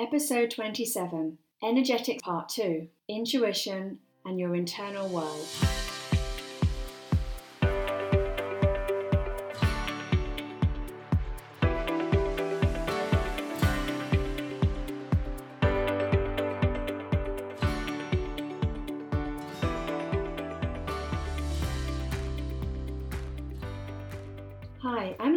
Episode 27 Energetic Part 2 Intuition and Your Internal World.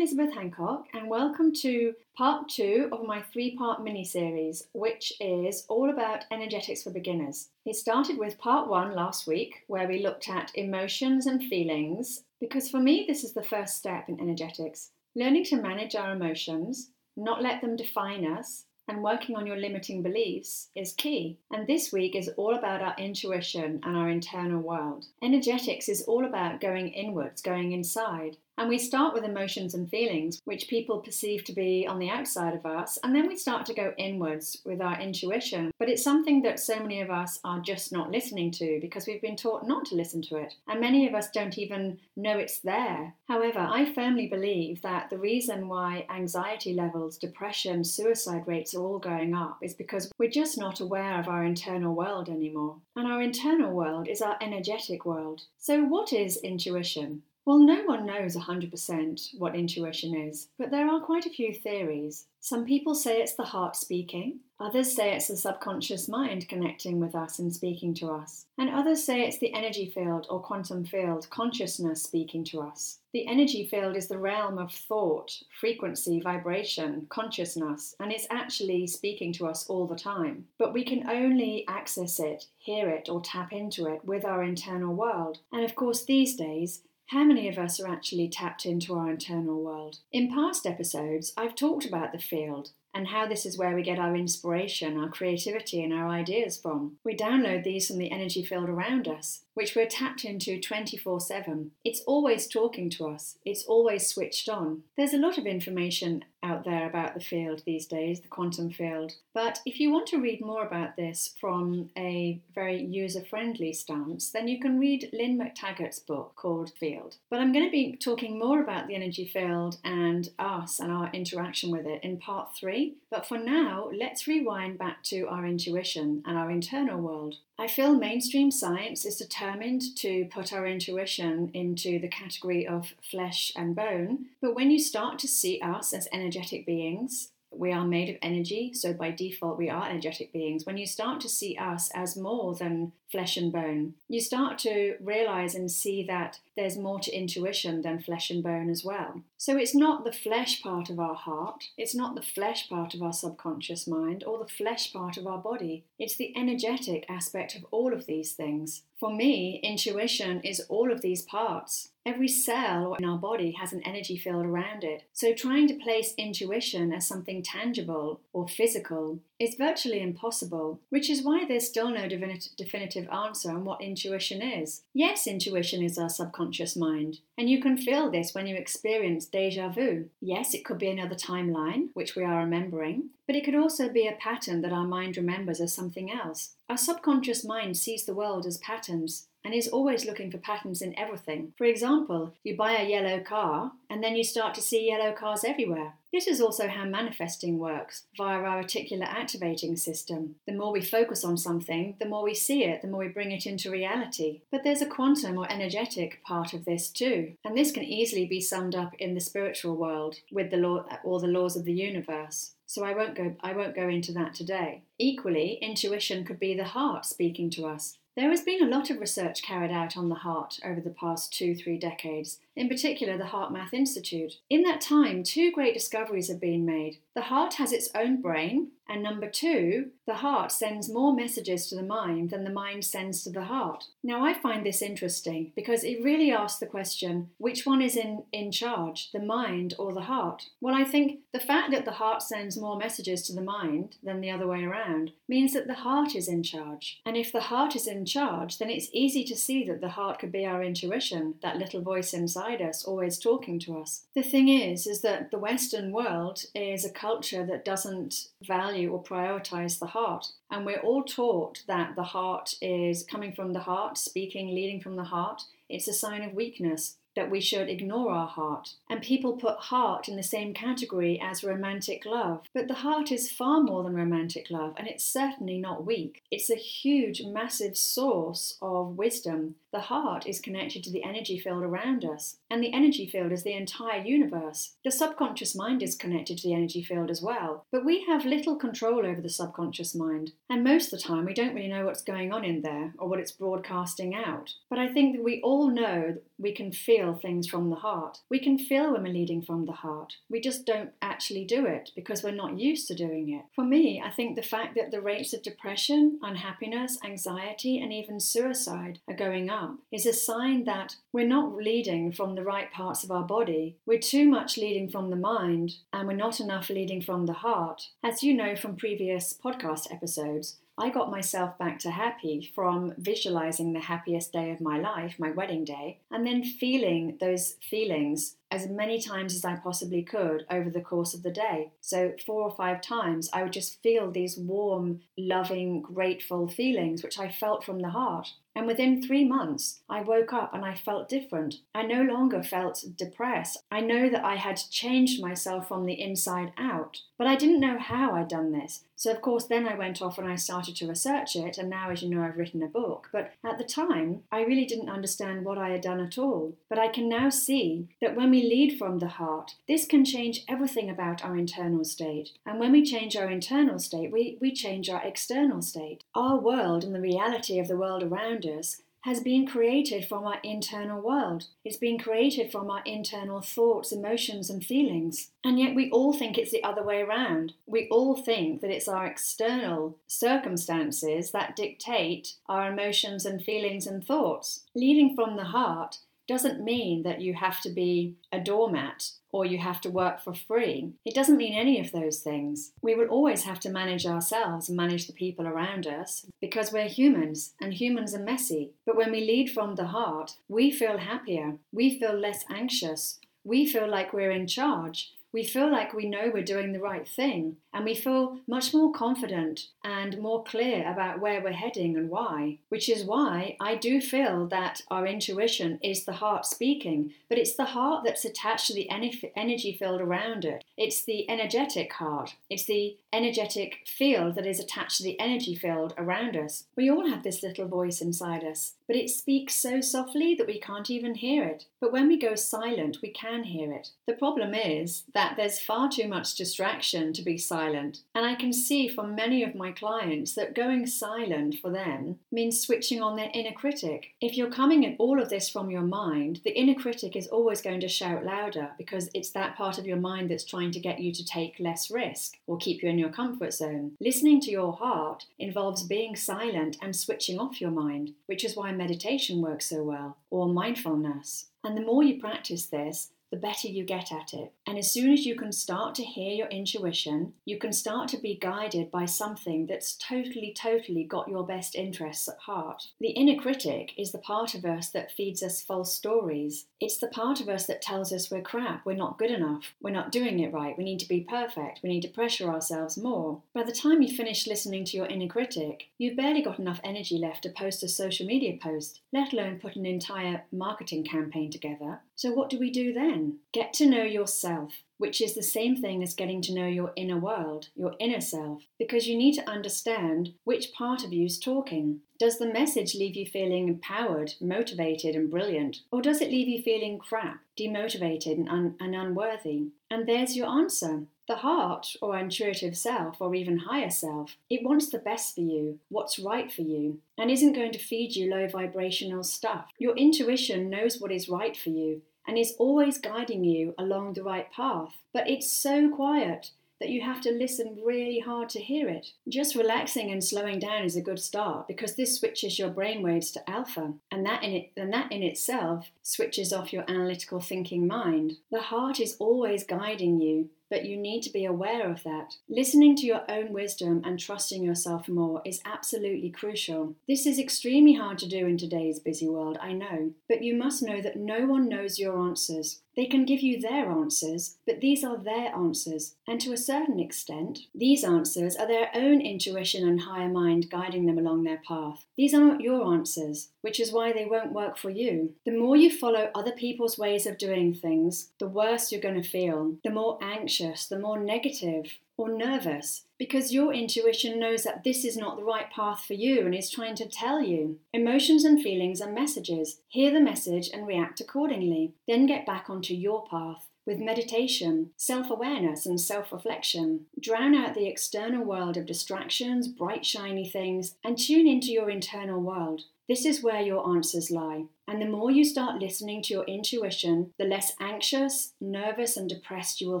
Elizabeth Hancock, and welcome to part two of my three part mini series, which is all about energetics for beginners. It started with part one last week, where we looked at emotions and feelings, because for me, this is the first step in energetics learning to manage our emotions, not let them define us, and working on your limiting beliefs is key. And this week is all about our intuition and our internal world. Energetics is all about going inwards, going inside. And we start with emotions and feelings, which people perceive to be on the outside of us, and then we start to go inwards with our intuition. But it's something that so many of us are just not listening to because we've been taught not to listen to it. And many of us don't even know it's there. However, I firmly believe that the reason why anxiety levels, depression, suicide rates are all going up is because we're just not aware of our internal world anymore. And our internal world is our energetic world. So, what is intuition? Well, no one knows 100% what intuition is, but there are quite a few theories. Some people say it's the heart speaking, others say it's the subconscious mind connecting with us and speaking to us, and others say it's the energy field or quantum field consciousness speaking to us. The energy field is the realm of thought, frequency, vibration, consciousness, and it's actually speaking to us all the time. But we can only access it, hear it, or tap into it with our internal world. And of course, these days, how many of us are actually tapped into our internal world? In past episodes, I've talked about the field and how this is where we get our inspiration, our creativity, and our ideas from. We download these from the energy field around us, which we're tapped into 24 7. It's always talking to us, it's always switched on. There's a lot of information out there about the field these days, the quantum field. But if you want to read more about this from a very user friendly stance, then you can read Lynne McTaggart's book called Field. But I'm going to be talking more about the energy field and us and our interaction with it in part three. But for now, let's rewind back to our intuition and our internal world. I feel mainstream science is determined to put our intuition into the category of flesh and bone, but when you start to see us as energetic beings, we are made of energy, so by default, we are energetic beings. When you start to see us as more than flesh and bone, you start to realize and see that there's more to intuition than flesh and bone as well. So it's not the flesh part of our heart, it's not the flesh part of our subconscious mind, or the flesh part of our body. It's the energetic aspect of all of these things. For me, intuition is all of these parts. Every cell in our body has an energy field around it. So trying to place intuition as something tangible or physical is virtually impossible, which is why there's still no definitive answer on what intuition is. Yes, intuition is our subconscious mind, and you can feel this when you experience deja vu. Yes, it could be another timeline, which we are remembering, but it could also be a pattern that our mind remembers as something else. Our subconscious mind sees the world as patterns and is always looking for patterns in everything. For example, you buy a yellow car and then you start to see yellow cars everywhere. This is also how manifesting works via our reticular activating system. The more we focus on something, the more we see it, the more we bring it into reality. But there's a quantum or energetic part of this too, and this can easily be summed up in the spiritual world with the law or the laws of the universe. So I won't go I won't go into that today. Equally, intuition could be the heart speaking to us. There has been a lot of research carried out on the heart over the past two, three decades, in particular the HeartMath Institute. In that time, two great discoveries have been made. The heart has its own brain, and number two, the heart sends more messages to the mind than the mind sends to the heart. Now, I find this interesting because it really asks the question which one is in, in charge, the mind or the heart? Well, I think the fact that the heart sends more messages to the mind than the other way around means that the heart is in charge. And if the heart is in charge, then it's easy to see that the heart could be our intuition, that little voice inside us always talking to us. The thing is, is that the Western world is a culture that doesn't value or prioritize the heart. And we're all taught that the heart is coming from the heart, speaking, leading from the heart. It's a sign of weakness. that we should ignore our heart. And people put heart in the same category as romantic love. But the heart is far more than romantic love, and it's certainly not weak. It's a huge, massive source of wisdom. The heart is connected to the energy field around us, and the energy field is the entire universe. The subconscious mind is connected to the energy field as well, but we have little control over the subconscious mind, and most of the time we don't really know what's going on in there or what it's broadcasting out. But I think that we all know we can feel things from the heart. We can feel when we're leading from the heart. We just don't actually do it because we're not used to doing it. For me, I think the fact that the rates of depression, unhappiness, anxiety, and even suicide are going up is a sign that we're not leading from the right parts of our body. We're too much leading from the mind and we're not enough leading from the heart. As you know from previous podcast episodes, I got myself back to happy from visualizing the happiest day of my life, my wedding day, and then feeling those feelings as many times as I possibly could over the course of the day. So, four or five times, I would just feel these warm, loving, grateful feelings, which I felt from the heart. And within three months, I woke up and I felt different. I no longer felt depressed. I know that I had changed myself from the inside out, but I didn't know how I'd done this. So, of course, then I went off and I started to research it, and now, as you know, I've written a book. But at the time, I really didn't understand what I had done at all. But I can now see that when we lead from the heart, this can change everything about our internal state. And when we change our internal state, we, we change our external state. Our world and the reality of the world around us has been created from our internal world. It's been created from our internal thoughts, emotions, and feelings. And yet we all think it's the other way around. We all think that it's our external circumstances that dictate our emotions and feelings and thoughts. Leading from the heart doesn't mean that you have to be a doormat or you have to work for free. It doesn't mean any of those things. We will always have to manage ourselves and manage the people around us because we're humans and humans are messy. But when we lead from the heart, we feel happier, we feel less anxious, we feel like we're in charge, we feel like we know we're doing the right thing and we feel much more confident and more clear about where we're heading and why. Which is why I do feel that our intuition is the heart speaking, but it's the heart that's attached to the energy field around it. It's the energetic heart, it's the energetic field that is attached to the energy field around us. We all have this little voice inside us, but it speaks so softly that we can't even hear it. But when we go silent, we can hear it. The problem is that there's far too much distraction to be silent. And I can see from many of my clients that going silent for them means switching on their inner critic. If you're coming at all of this from your mind, the inner critic is always going to shout louder because it's that part of your mind that's trying to get you to take less risk or keep you in your comfort zone. Listening to your heart involves being silent and switching off your mind, which is why meditation works so well, or mindfulness. And the more you practice this, the better you get at it. And as soon as you can start to hear your intuition, you can start to be guided by something that's totally, totally got your best interests at heart. The inner critic is the part of us that feeds us false stories. It's the part of us that tells us we're crap, we're not good enough, we're not doing it right, we need to be perfect, we need to pressure ourselves more. By the time you finish listening to your inner critic, you've barely got enough energy left to post a social media post, let alone put an entire marketing campaign together. So, what do we do then? Get to know yourself, which is the same thing as getting to know your inner world, your inner self, because you need to understand which part of you is talking. Does the message leave you feeling empowered, motivated, and brilliant? Or does it leave you feeling crap, demotivated, and, un- and unworthy? And there's your answer. The heart, or intuitive self, or even higher self, it wants the best for you, what's right for you, and isn't going to feed you low vibrational stuff. Your intuition knows what is right for you and is always guiding you along the right path, but it's so quiet that you have to listen really hard to hear it. Just relaxing and slowing down is a good start because this switches your brain waves to alpha, and that in it and that in itself switches off your analytical thinking mind. The heart is always guiding you but you need to be aware of that. Listening to your own wisdom and trusting yourself more is absolutely crucial. This is extremely hard to do in today's busy world, I know, but you must know that no one knows your answers. They can give you their answers, but these are their answers, and to a certain extent, these answers are their own intuition and higher mind guiding them along their path. These are not your answers, which is why they won't work for you. The more you follow other people's ways of doing things, the worse you're going to feel, the more anxious, the more negative, or nervous because your intuition knows that this is not the right path for you and is trying to tell you. Emotions and feelings are messages. Hear the message and react accordingly. Then get back onto your path with meditation, self awareness, and self reflection. Drown out the external world of distractions, bright, shiny things, and tune into your internal world. This is where your answers lie. And the more you start listening to your intuition, the less anxious, nervous, and depressed you will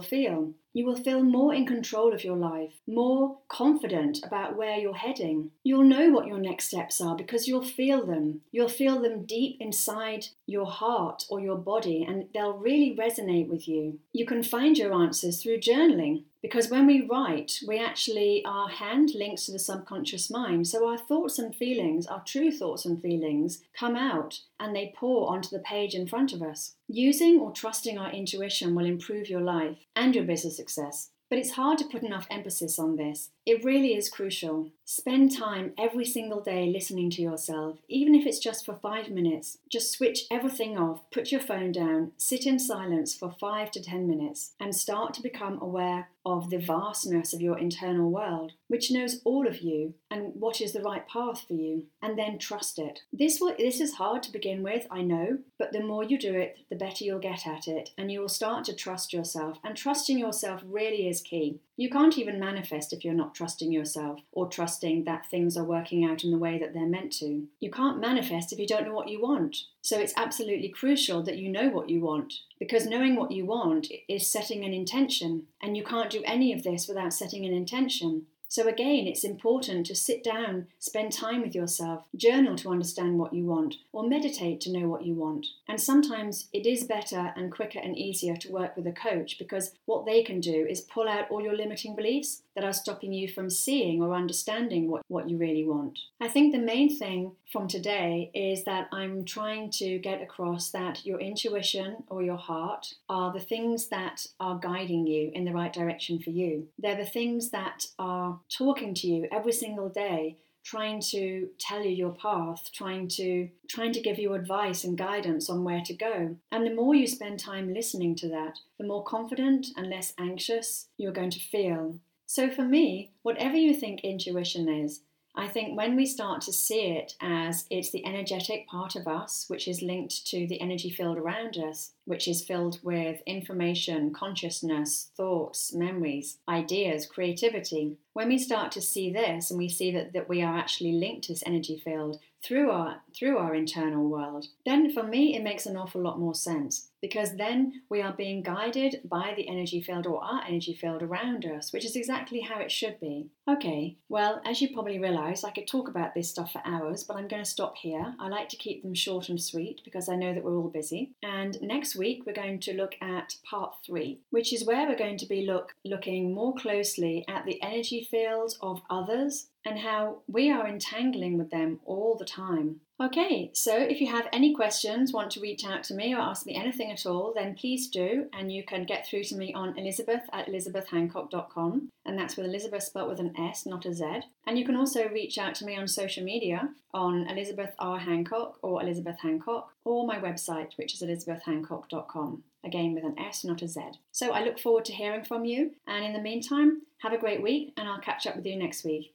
feel. You will feel more in control of your life, more confident about where you're heading. You'll know what your next steps are because you'll feel them. You'll feel them deep inside your heart or your body, and they'll really resonate with you. You can find your answers through journaling. Because when we write, we actually, our hand links to the subconscious mind. So our thoughts and feelings, our true thoughts and feelings, come out and they pour onto the page in front of us. Using or trusting our intuition will improve your life and your business success. But it's hard to put enough emphasis on this. It really is crucial. Spend time every single day listening to yourself, even if it's just for five minutes. Just switch everything off, put your phone down, sit in silence for five to ten minutes, and start to become aware of the vastness of your internal world, which knows all of you and what is the right path for you, and then trust it. This will, this is hard to begin with, I know, but the more you do it, the better you'll get at it, and you will start to trust yourself. And trusting yourself really is key. You can't even manifest if you're not trusting yourself or trusting that things are working out in the way that they're meant to. You can't manifest if you don't know what you want. So it's absolutely crucial that you know what you want because knowing what you want is setting an intention, and you can't do any of this without setting an intention. So, again, it's important to sit down, spend time with yourself, journal to understand what you want, or meditate to know what you want. And sometimes it is better and quicker and easier to work with a coach because what they can do is pull out all your limiting beliefs that are stopping you from seeing or understanding what, what you really want. I think the main thing from today is that I'm trying to get across that your intuition or your heart are the things that are guiding you in the right direction for you. They're the things that are talking to you every single day trying to tell you your path trying to trying to give you advice and guidance on where to go and the more you spend time listening to that the more confident and less anxious you're going to feel so for me whatever you think intuition is I think when we start to see it as it's the energetic part of us, which is linked to the energy field around us, which is filled with information, consciousness, thoughts, memories, ideas, creativity, when we start to see this and we see that, that we are actually linked to this energy field through our through our internal world, then for me it makes an awful lot more sense because then we are being guided by the energy field or our energy field around us, which is exactly how it should be. Okay, well, as you probably realize, I could talk about this stuff for hours, but I'm going to stop here. I like to keep them short and sweet because I know that we're all busy. And next week we're going to look at part 3, which is where we're going to be look looking more closely at the energy field of others and how we are entangling with them all the time. Okay, so if you have any questions, want to reach out to me or ask me anything at all, then please do, and you can get through to me on elizabeth at elizabethhancock.com, and that's with Elizabeth spelt with an S, not a Z. And you can also reach out to me on social media on Elizabeth R. Hancock or Elizabeth Hancock, or my website, which is elizabethhancock.com, again with an S, not a Z. So I look forward to hearing from you, and in the meantime, have a great week, and I'll catch up with you next week.